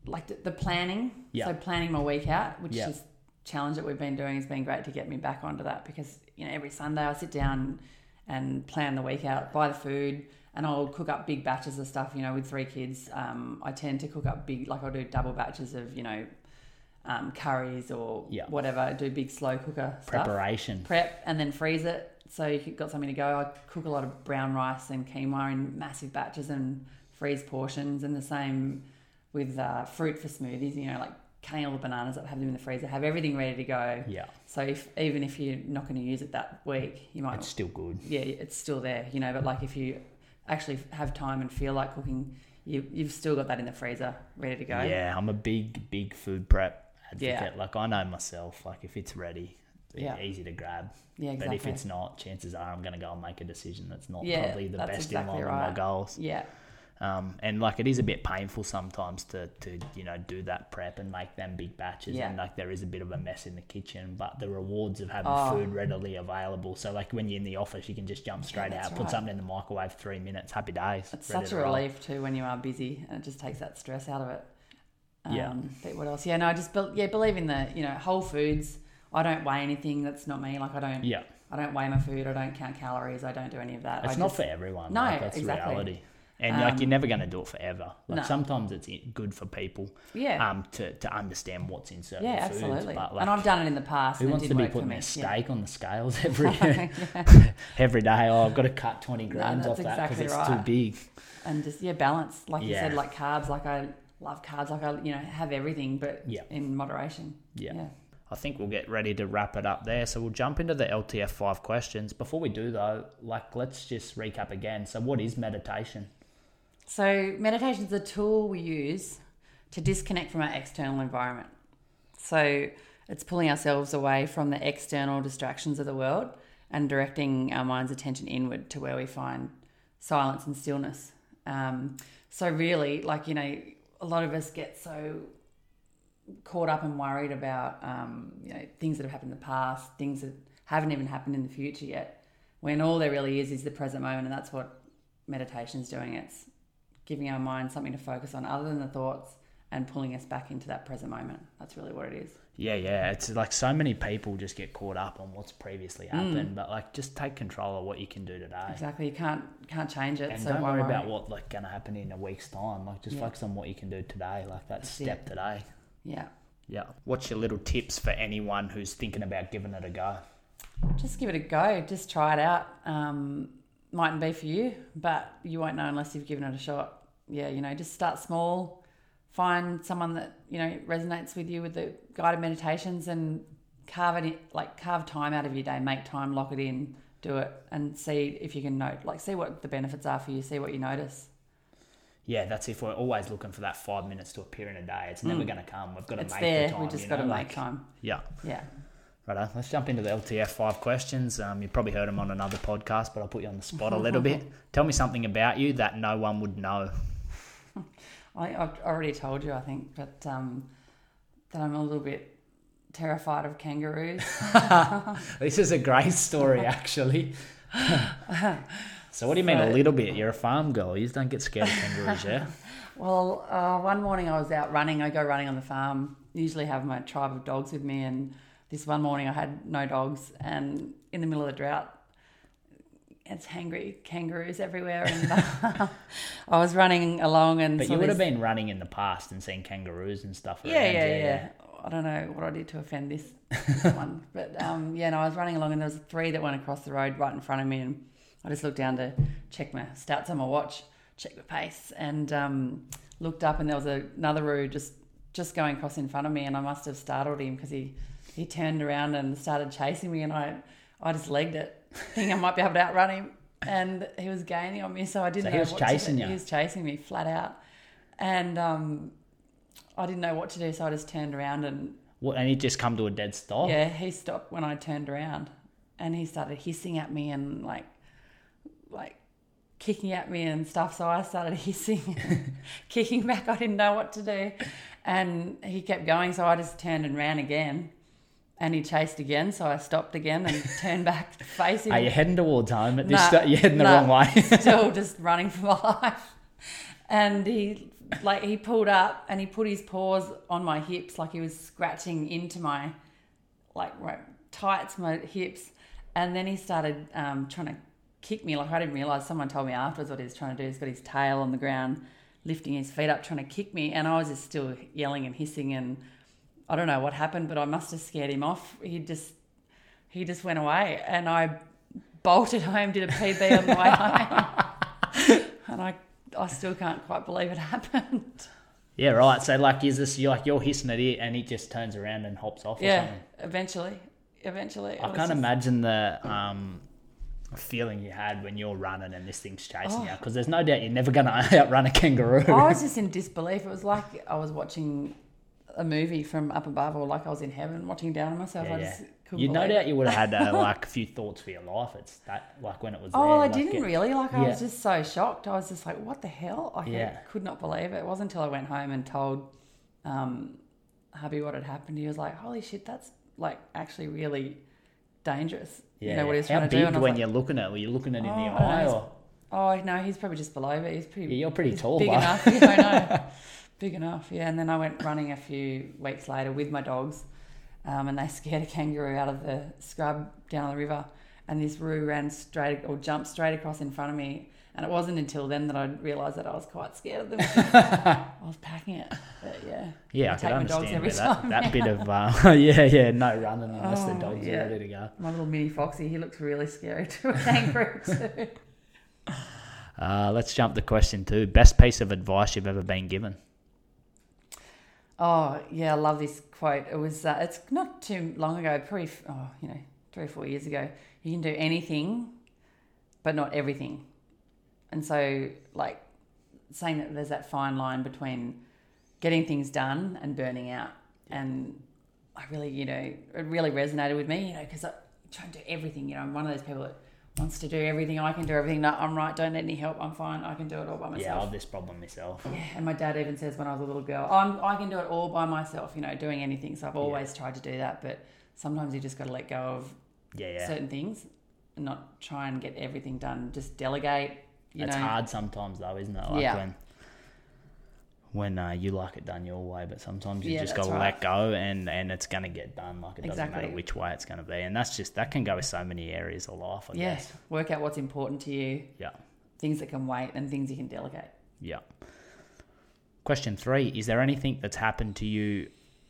like the, the planning. Yeah. So planning my week out, which Yeah. is challenge that we've been doing, has been great to get me back onto that because you know every Sunday I sit down and plan the week out, buy the food, and I'll cook up big batches of stuff. You know, with three kids, um, I tend to cook up big, like I'll do double batches of you know um, curries or Yeah. whatever. Do big slow cooker stuff Preparation. prep and then freeze it so you've got something to go. I cook a lot of brown rice and quinoa in massive batches and freeze portions, and the same with uh, fruit for smoothies. You know, like cutting all the bananas up, have them in the freezer, have everything ready to go. Yeah, So if even if you're not going to use it that week, you might it's still good. yeah, it's still there. You know, but like if you actually have time and feel like cooking, you you've still got that in the freezer ready to go. Yeah, I'm a big, big food prep advocate. Yeah. Like I know myself. Like if it's ready, Yeah. easy to grab. Yeah, exactly. But if it's not, chances are I'm going to go and make a decision that's not Yeah, probably the best exactly in line with my goals. Yeah. Um, and like it is a bit painful sometimes to, to you know do that prep and make them big batches Yeah. and like there is a bit of a mess in the kitchen but the rewards of having Oh. food readily available so like when you're in the office you can just jump straight that's out put something in the microwave three minutes happy days It's such to a roll. relief too when you are busy, and it just takes that stress out of it. Yeah. Um, But what else? Yeah, no, I just be- yeah believe in the you know whole foods. I don't weigh anything. That's not me. Like I don't. yeah I don't weigh my food. I don't count calories. I don't do any of that. it's I not just- for everyone No, like, that's exactly. reality and like Um, you're never going to do it forever like No. sometimes it's good for people Yeah. um to, to understand what's in certain yeah, foods absolutely. but like and I've done it in the past. Who wants to be putting their Yeah. steak on the scales every every day? Oh, I've got to cut twenty grams that's off that because exactly it's right. too big. and just yeah balance like you said like carbs like i love carbs like i you know have everything but Yeah. in moderation Yeah. yeah I think we'll get ready to wrap it up there. So we'll jump into the LTF five questions. Before we do though, like let's just recap again. So what is meditation? So meditation is a tool we use to disconnect from our external environment so it's pulling ourselves away from the external distractions of the world and directing our mind's attention inward to where we find silence and stillness um, so really like you know a lot of us get so caught up and worried about um, you know things that have happened in the past, things that haven't even happened in the future yet. When all there really is is the present moment, and that's what meditation is doing. It's giving our mind something to focus on other than the thoughts and pulling us back into that present moment. That's really what it is. Yeah, yeah. It's like so many people just get caught up on what's previously happened, but like just take control of what you can do today. Exactly. You can't can't change it. And so don't worry worry? about what like gonna happen in a week's time. Like just Yeah. focus on what you can do today. Like that That's step it. today. Yeah. Yeah. What's your little tips for anyone who's thinking about giving it a go? Just give it a go. Just try it out. Um, mightn't be for you, but you won't know unless you've given it a shot. Yeah, you know, just start small. Find someone that you know resonates with you with the guided meditations, and carve it in, like carve time out of your day. Make time, lock it in, do it, and see if you can note, like, see what the benefits are for you. See what you notice. Yeah, that's if we're always looking for that five minutes to appear in a day. It's never going to come. We've got to Mm. It's make there. the time. we just got to know, make like- time. Yeah. Yeah. Righto, let's jump into the LTF five questions. Um, you probably heard them on another podcast, but I'll put you on the spot a little bit. Tell me something about you that no one would know. I, I've already told you, I think, but um, that I'm a little bit terrified of kangaroos. This is a great story, actually. so, what do you mean a little bit? You're a farm girl. You just don't get scared of kangaroos, yeah? Well, uh, one morning I was out running. I go running on the farm. Usually have my tribe of dogs with me, and this one morning I had no dogs. And in the middle of the drought, it's hangry kangaroos everywhere. And I was running along, and But you would have been running in the past and seen kangaroos and stuff. yeah, around yeah, yeah, I don't know what I did to offend this one, but um, yeah, no, I was running along, and there was three that went across the road right in front of me, and I just looked down to check my stats on my watch, check my pace, and um, looked up, and there was a, another roo just just going across in front of me, and I must have startled him because he he turned around and started chasing me, and I I just legged it, thinking I might be able to outrun him, and he was gaining on me, so I didn't So know he was what to chasing do. you? He was chasing me flat out, and um, I didn't know what to do, so I just turned around and What, and you just come to a dead stop? yeah, he stopped when I turned around, and he started hissing at me and like, like kicking at me and stuff. So I started hissing, and kicking back. I didn't know what to do, and he kept going. So I just turned and ran again, and he chased again. So I stopped again and turned back him. Are you heading towards home at this Nah, sta- You're heading the nah. wrong way. still just running for my life. And he like he pulled up and he put his paws on my hips like he was scratching into my like right tights, my hips. And then he started um, trying to kick me. Like I didn't realize. Someone told me afterwards what he was trying to do. He's got his tail on the ground, lifting his feet up, trying to kick me. And I was just still yelling and hissing. And I don't know what happened, but I must have scared him off. He just he just went away, and I bolted home, did a PB on the way home, and I I still can't quite believe it happened. yeah, right. So, like, is this you're like you're hissing at it and he just turns around and hops off or Yeah, something? eventually, eventually. I can't just- imagine the um, feeling you had when you're running and this thing's chasing Oh. you because there's no doubt you're never going to outrun a kangaroo. I was just in disbelief. It was like I was watching a movie from up above, or like I was in heaven watching down on myself. Yeah, I yeah. just couldn't You no doubt it. you would have had uh, like a few thoughts for your life. It's that like when it was. Oh, there, I like, didn't it- really. Like, I was just so shocked. I was just like, what the hell? I Yeah. could not believe it. It wasn't until I went home and told um, hubby what had happened. He was like, holy shit, that's like actually really dangerous. Yeah, you know what he's How trying to big do. And I was when like, you're looking at? Were you looking at it in Oh, the I eye or? oh, no, he's probably just below it. He's pretty, Yeah, you're pretty tall, Big enough. Yeah, I know. big enough, yeah. And then I went running a few weeks later with my dogs um, and they scared a kangaroo out of the scrub down the river. And this roo ran straight or jumped straight across in front of me. And it wasn't until then that I realised that I was quite scared of them. I was packing it. But yeah. Yeah, I take could understand every that, time. that bit of uh, yeah, yeah, no running unless the Oh, dogs yeah. are ready to go. My little mini foxy, he looks really scary to a kangaroo too. Uh, let's jump to question two. Best piece of advice you've ever been given? Oh yeah, I love this quote. It was uh, it's not too long ago, probably oh you know three or four years ago. You can do anything, but not everything. And so like saying that there's that fine line between getting things done and burning out. And I really you know it really resonated with me, you know, because I try and do everything. You know, I'm one of those people that wants to do everything. I can do everything. No, I'm right. Don't need any help. I'm fine. I can do it all by myself. Yeah, I have this problem myself. Yeah, and my dad even says when I was a little girl, I'm, I can do it all by myself, you know, doing anything. So I've always tried to do that, but sometimes you just got to let go of Yeah, yeah. certain things and not try and get everything done. Just delegate, you it's know. hard sometimes though, isn't it? Like Yeah. when when uh, you like it done your way, but sometimes you Yeah, just got to right. let go, and and it's gonna get done. Like it doesn't Exactly. matter which way it's gonna be, and that's just that can go with so many areas of life. I Yeah, guess. work out what's important to you, Yeah. things that can wait, and things you can delegate. Yeah. Question three: Is there anything that's happened to you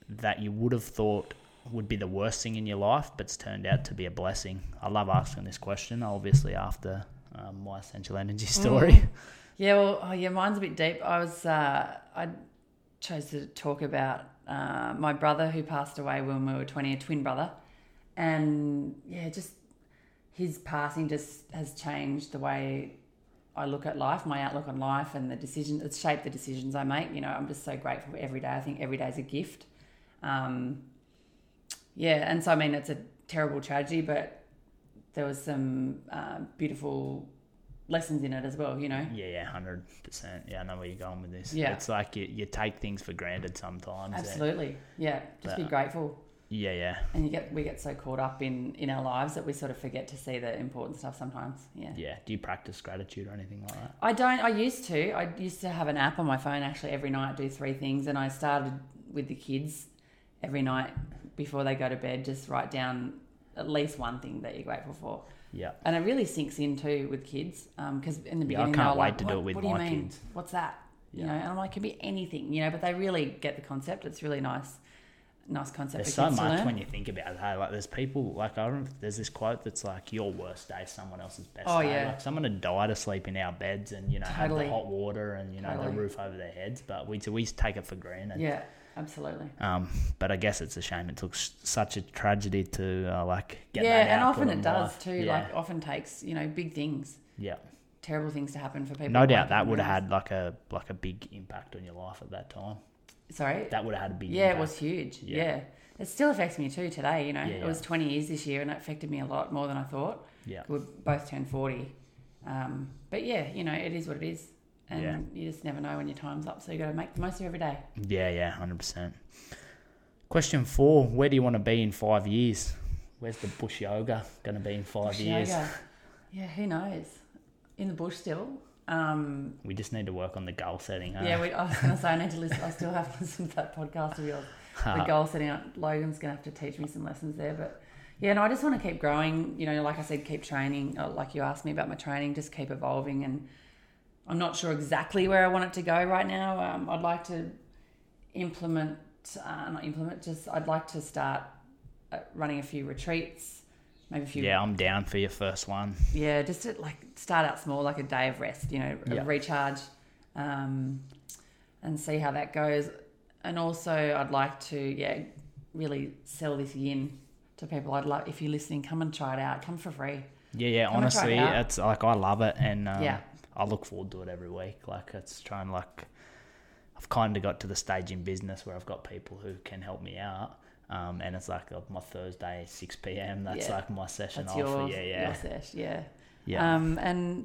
that you would have thought would be the worst thing in your life, but's turned out to be a blessing? I love asking this question. Obviously, after um, my essential energy story. Yeah, well, oh, yeah, mine's a bit deep. I was, uh, I chose to talk about uh, my brother who passed away when we were 20, a twin brother. And yeah, just his passing just has changed the way I look at life, my outlook on life, and the decision. It's shaped the decisions I make. You know, I'm just so grateful every day. I think every day is a gift. Um, yeah, and so I mean, it's a terrible tragedy, but there was some uh, beautiful lessons in it as well. You know. Yeah, yeah, hundred percent. Yeah, I know where you're going with this. Yeah. it's like you, you take things for granted sometimes. and- Absolutely. Yeah. Just be uh, grateful. Yeah, yeah, And you get we get so caught up in in our lives that we sort of forget to see the important stuff sometimes. Yeah. yeah. Do you practice gratitude or anything like that? I don't I used to. I used to have an app on my phone actually every night do three things and I started with the kids every night before they go to bed just write down at least one thing that you're grateful for. Yeah, And it really sinks in too with kids um, because in the Yeah, I beginning can't wait like, to do it with what do you my mean? kids." What's that? You know, and I'm like, it can be anything, you know, but they really get the concept. It's really nice, nice concept there's so much when you think about it. Hey, like there's people like I remember there's this quote that's like your worst day is someone else's best day. Oh, day. yeah. Like someone had died asleep in our beds and you know Totally. had the hot water and you know Totally. the roof over their heads, but we we take it for granted. Yeah, absolutely. Um, but I guess it's a shame it took s- such a tragedy to uh, like get yeah, that and often it does life. too. Yeah. Like often takes you know big things, yeah. terrible things to happen for people. No doubt that would have had like a like a big impact on your life at that time. Sorry. That would have had a big yeah, it was huge. Yeah. Yeah. it still affects me too today. You know, Yeah, it was 20 years this year, and it affected me a lot more than I thought. Yeah. We both turned 40, um, but yeah, you know, it is what it is, and Yeah. you just never know when your time's up. So you got to make the most of every day. Yeah, yeah, hundred percent. Question four: Where do you want to be in five years? Where's the bush yoga going to be in five Bush years? yoga. Yeah, who knows? In the bush still. Um, We just need to work on the goal setting. Huh? Yeah, we, I was going to say I need to listen. I still haven't listened to that podcast of yours. The goal setting. Logan's going to have to teach me some lessons there, but yeah, no, I just want to keep growing. You know, like I said, keep training. uh, Like you asked me about my training, just keep evolving. And I'm not sure exactly where I want it to go right now. Um, I'd like to implement, uh, not implement, just I'd like to start uh, running a few retreats, maybe a few yeah, I'm down for your first one. yeah, just to like start out small, like a day of rest, you know, a Yeah. recharge, um, and see how that goes. And also, I'd like to, yeah, really sell this yin to people. I'd love if you're listening, come and try it out. Come for free. Yeah, yeah. Come try it honestly, it's like I love it, and um, Yeah. I look forward to it every week. Like it's trying like. I've kind of got to the stage in business where I've got people who can help me out. Um, and it's like uh, my Thursday, 6 p.m. That's Yeah. like my session That's off. your, yeah, yeah. your sesh, yeah. yeah. Um, and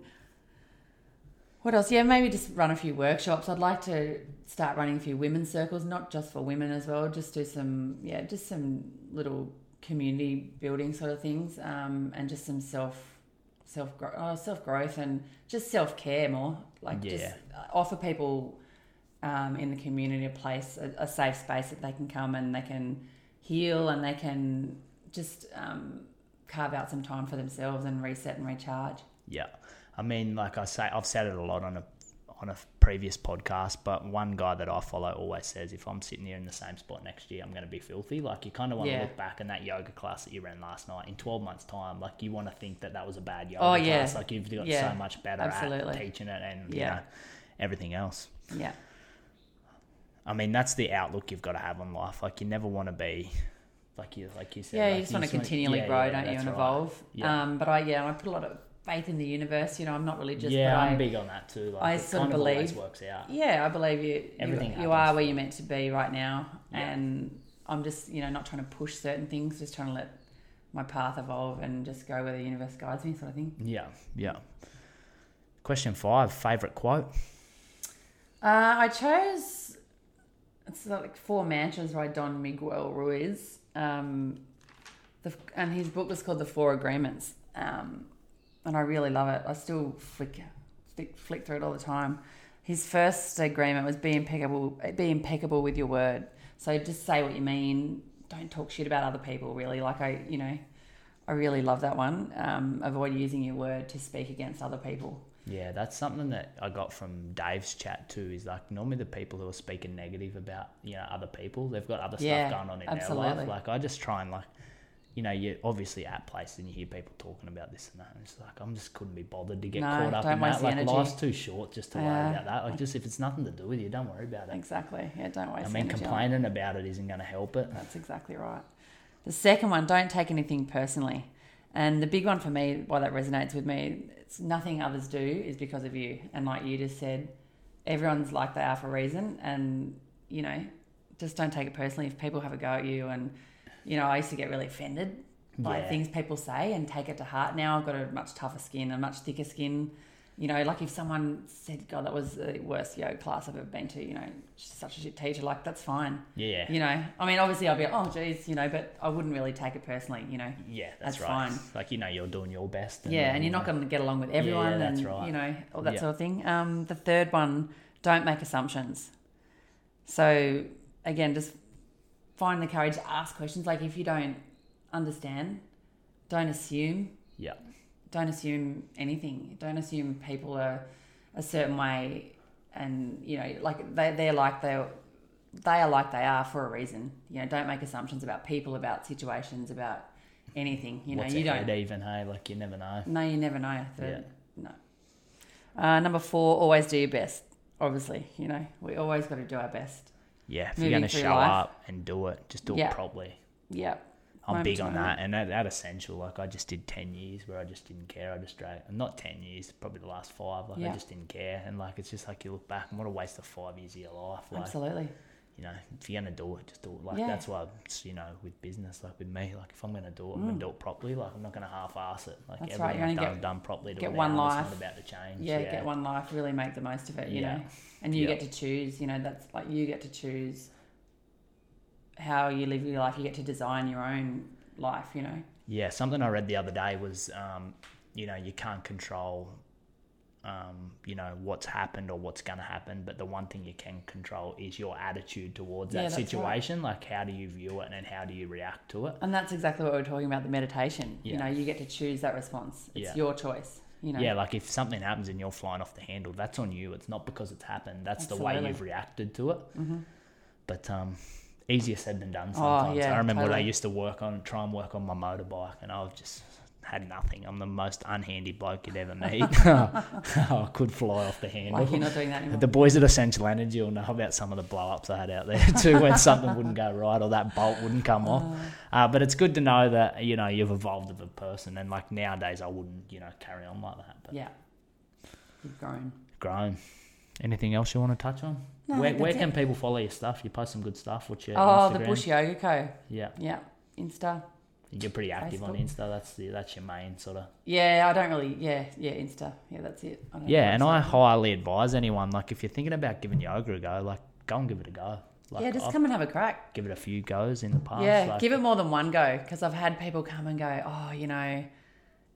what else? Yeah, maybe just run a few workshops. I'd like to start running a few women's circles, not just for women as well. Just do some, yeah, just some little community building sort of things, um, and just some self self growth, oh, self growth, and just self care more. Like just Yeah. offer people um, in the community a place, a, a safe space that they can come and they can heal and they can just um, carve out some time for themselves and reset and recharge. Yeah, I mean, like I say, I've said it a lot on a on a previous podcast, but one guy that I follow always says, if I'm sitting here in the same spot next year, I'm going to be filthy. Like you kind of want to look back in that yoga class that you ran last night in 12 months' time. Like you want to think that that was a bad yoga Oh, yeah. class. Like you've got Yeah, so much better absolutely. at teaching it and you Yeah. know everything else. Yeah. I mean, that's the outlook you've got to have on life. Like you never want to be. Like you, like you said, Yeah, like you just want to continually yeah, grow, yeah, don't you, and right. evolve. Yeah. Um, but I, yeah, I put a lot of faith in the universe. You know, I'm not religious, yeah, but I'm I, big on that too. Like, I it sort of believe- works out. yeah, I believe you. Everything you, you are where you're meant to be right now, Yeah. and I'm just, you know, not trying to push certain things, just trying to let my path evolve and just go where the universe guides me, sort of thing. Yeah, yeah. Question five: favorite quote. Uh, I chose it's like four mantras by Don Miguel Ruiz, um, the, and his book was called The Four Agreements, um, and I really love it. I still flick, flick flick through it all the time. His first agreement was be impeccable, be impeccable with your word. So just say what you mean. Don't talk shit about other people. Really, like I, you know, I really love that one. Um, avoid using your word to speak against other people. Yeah, that's something that I got from Dave's chat too. Is like normally the people who are speaking negative about you know other people, they've got other Yeah, stuff going on in their life. Like I just try and like, you know, you're obviously at places and you hear people talking about this and that. And it's like I'm just couldn't be bothered to get No, caught up in that. Like energy. life's too short just to worry about that. Like just if it's nothing to do with you, don't worry about it. Exactly. Yeah, don't waste. I mean, complaining about it isn't going to help it. That's exactly right. The second one, don't take anything personally. And the big one for me, why that resonates with me, it's nothing others do is because of you. And like you just said, everyone's like they are for a reason. And, you know, just don't take it personally if people have a go at you. And, you know, I used to get really offended by Yeah. things people say and take it to heart. Now I've got a much tougher skin, a much thicker skin. You know, like if someone said, God, that was the worst yoga class I've ever been to, you know, she's such a shit teacher, like that's fine. Yeah, You know, I mean, obviously I'll be, oh, geez, you know, but I wouldn't really take it personally, you know. yeah, that's, That's right. fine. Like you know, you're doing your best. Yeah, and you're not going to get along with everyone, Yeah, that's and right. you know all that Yeah. sort of thing. Um, the third one, don't make assumptions. So again, just find the courage to ask questions. Like if you don't understand, don't assume. Yeah, Don't assume anything. Don't assume people are a certain way, and you know, like they they're like they they are like they are for a reason. You know, don't make assumptions about people, about situations, about anything. You know, what's you don't. even? Hey, like you never know. No, you never know. The- Yeah. No. Uh, number four, always do your best. Obviously, you know, we always got to do our best. Yeah, if you're going to show life. up and do it, just do Yeah. it properly. Yep. I'm Moment big on moment. that, and that, that essential. Like I just did ten years where I just didn't care. I just drag, not ten years, probably the last five. Like Yeah. I just didn't care, and like it's just like you look back and what a waste of five years of your life. Like Absolutely. You know, if you're gonna do it, just do it. Like Yeah. that's why you know with business, like with me, like if I'm gonna do it, I'm gonna do it properly. Like I'm not gonna half-ass it. Like Mm. That's right, everything you're I've done, get- done properly. Get one now, life. It's not about to change. Yeah, get one life, really make the most of it, you Yeah. know. And you Yeah. get to choose, you know, that's like you get to choose how you live your life. You get to design your own life, you know. Yeah, something I read the other day was, um, you know, you can't control, um, you know, what's happened or what's going to happen, but the one thing you can control is your attitude towards Yeah, that that's right. situation. Like, how do you view it and how do you react to it? And that's exactly what we we're talking about the meditation. You know, you get to choose that response. It's Yeah. your choice, you know. Yeah, like if something happens and you're flying off the handle, that's on you. It's not because it's happened. That's the way you've reacted to it. Mm-hmm. But um, easier said than done Oh, sometimes. yeah, I remember when I used to work on, try and work on my motorbike, and I've just had nothing. I'm the most unhandy bloke you'd ever meet. I could fly off the handle. Like you're not doing that anymore. The boys at Essential Energy will know about some of the blow ups I had out there too when something wouldn't go right or that bolt wouldn't come off. Uh, but it's good to know that, you know, you've evolved as a person and like nowadays I wouldn't, you know, carry on like that. But yeah. You've grown. grown. Anything else you want to touch on? No, where where can it. people follow your stuff? You post some good stuff. What's your Oh, the Bush Yoga Co. Yeah, Yeah, Insta. You're pretty active on Insta. That's the that's your main sort of. Yeah, I don't really. Yeah, yeah, Insta. Yeah, that's it. Yeah, and I highly advise anyone like if you're thinking about giving yoga a go, like go and give it a go. Like, yeah, just I've come and have a crack. give it a few goes in the past. Yeah, like- give it more than one go because I've had people come and go, oh, you know,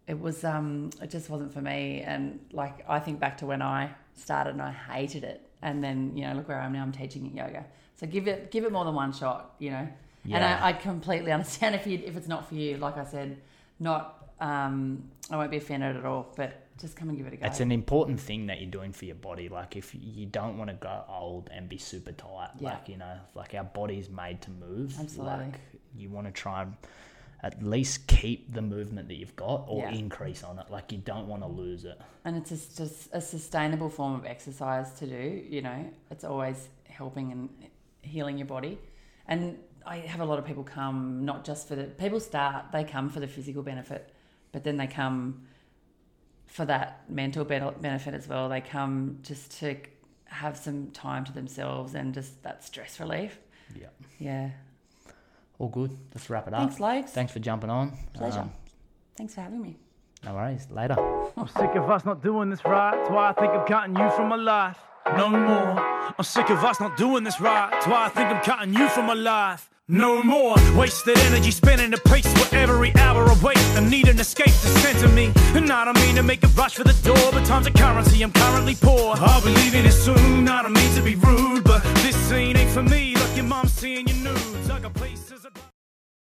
it was um, it just wasn't for me, and like I think back to when I started and I hated it, and then you know look where I am now, I'm teaching yoga. So give it give it more than one shot, you know. And I, I completely understand if you if it's not for you. Like I said, not um, I won't be offended at all, but just come and give it a go. It's an important thing that you're doing for your body. Like if you don't want to go old and be super tight, Yeah. like you know, like our body's made to move. Absolutely. Like you want to try and at least keep the movement that you've got or Yeah. increase on it. Like you don't want to lose it. and it's just, just a sustainable form of exercise to do you know it's always helping and healing your body and i have a lot of people come not just for the people start they come for the physical benefit but then they come for that mental benefit as well they come just to have some time to themselves and just that stress relief Yeah. yeah All good. Let's wrap it up. thanks Lokes. Thanks for jumping on. pleasure Um, thanks for having me no worries. Later. I'm sick of us not doing this right. That's why I think I'm cutting you from my life. No more. I'm sick of us not doing this right. That's why I think I'm cutting you from my life. No more wasted energy spinning the pace for every hour awaits. I need an escape to center to me. And I don't mean to make a rush for the door, but time's a currency, I'm currently poor. I'll be leaving it soon, I don't mean to be rude, but this scene ain't for me. Look, your mom's seeing your nudes. I got places.